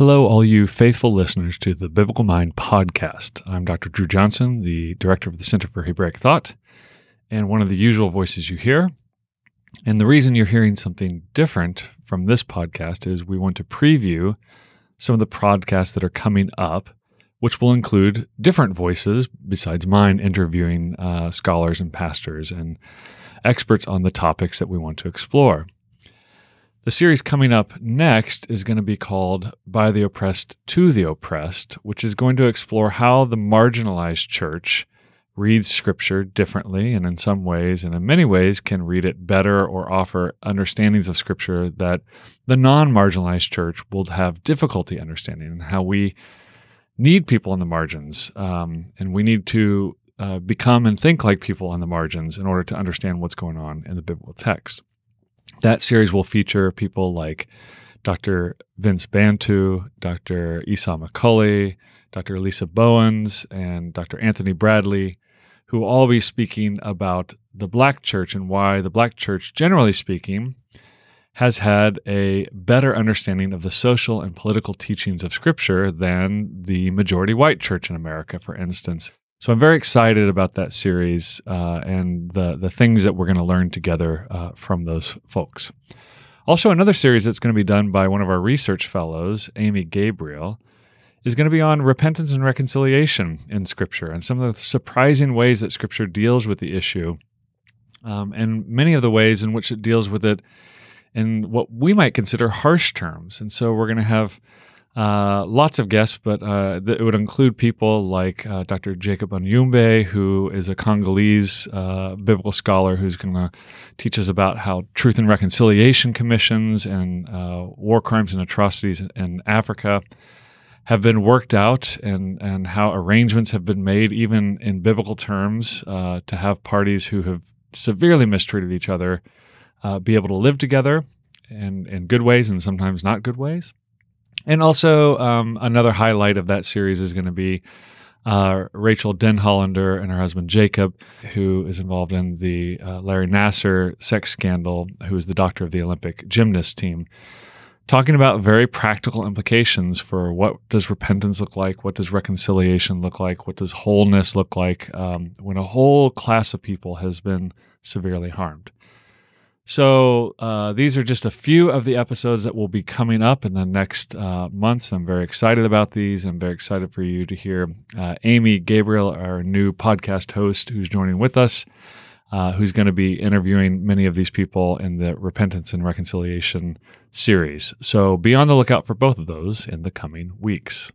Hello, all you faithful listeners to the Biblical Mind podcast. I'm Dr. Dru Johnson, the director of the Center for Hebraic Thought, and one of the usual voices you hear. And the reason you're hearing something different from this podcast is we want to preview some of the podcasts that are coming up, which will include different voices besides mine interviewing uh, scholars and pastors and experts on the topics that we want to explore. The series coming up next is going to be called By the Oppressed to the Oppressed, which is going to explore how the marginalized church reads scripture differently and in some ways and in many ways can read it better or offer understandings of scripture that the non-marginalized church will have difficulty understanding and how we need people on the margins. Um, and we need to uh, become and think like people on the margins in order to understand what's going on in the biblical text that series will feature people like Dr. Vince Bantu, Dr. Esau McCaulley, Dr. Lisa Bowens, and Dr. Anthony Bradley, who will all be speaking about the Black church and why the Black church, generally speaking, has had a better understanding of the social and political teachings of Scripture than the majority white church in America, for instance. So I'm very excited about that series uh, and the the things that we're going to learn together uh, from those folks. Also, another series that's going to be done by one of our research fellows, Amy Gabriel, is going to be on repentance and reconciliation in Scripture and some of the surprising ways that Scripture deals with the issue, um, and many of the ways in which it deals with it in what we might consider harsh terms. And so we're going to have uh, lots of guests, but uh, th- it would include people like uh, Dr. Jacob Onyumbe, who is a Congolese uh, biblical scholar who's going to teach us about how truth and reconciliation commissions and uh, war crimes and atrocities in Africa have been worked out and, and how arrangements have been made, even in biblical terms, to have parties who have severely mistreated each other be able to live together in, in good ways and sometimes not good ways. And also, um, another highlight of that series is going to be uh, Rachael Denhollander and her husband Jacob, who is involved in the uh, Larry Nassar sex scandal, who is the doctor of the Olympic gymnast team, talking about very practical implications for what does repentance look like, what does reconciliation look like, what does wholeness look like um, when a whole class of people has been severely harmed. So uh, these are just a few of the episodes that will be coming up in the next uh, months. I'm very excited about these. I'm very excited for you to hear uh, Amy Gabriel, our new podcast host, who's joining with us, uh, who's going to be interviewing many of these people in the Repentance and Reconciliation series. So be on the lookout for both of those in the coming weeks.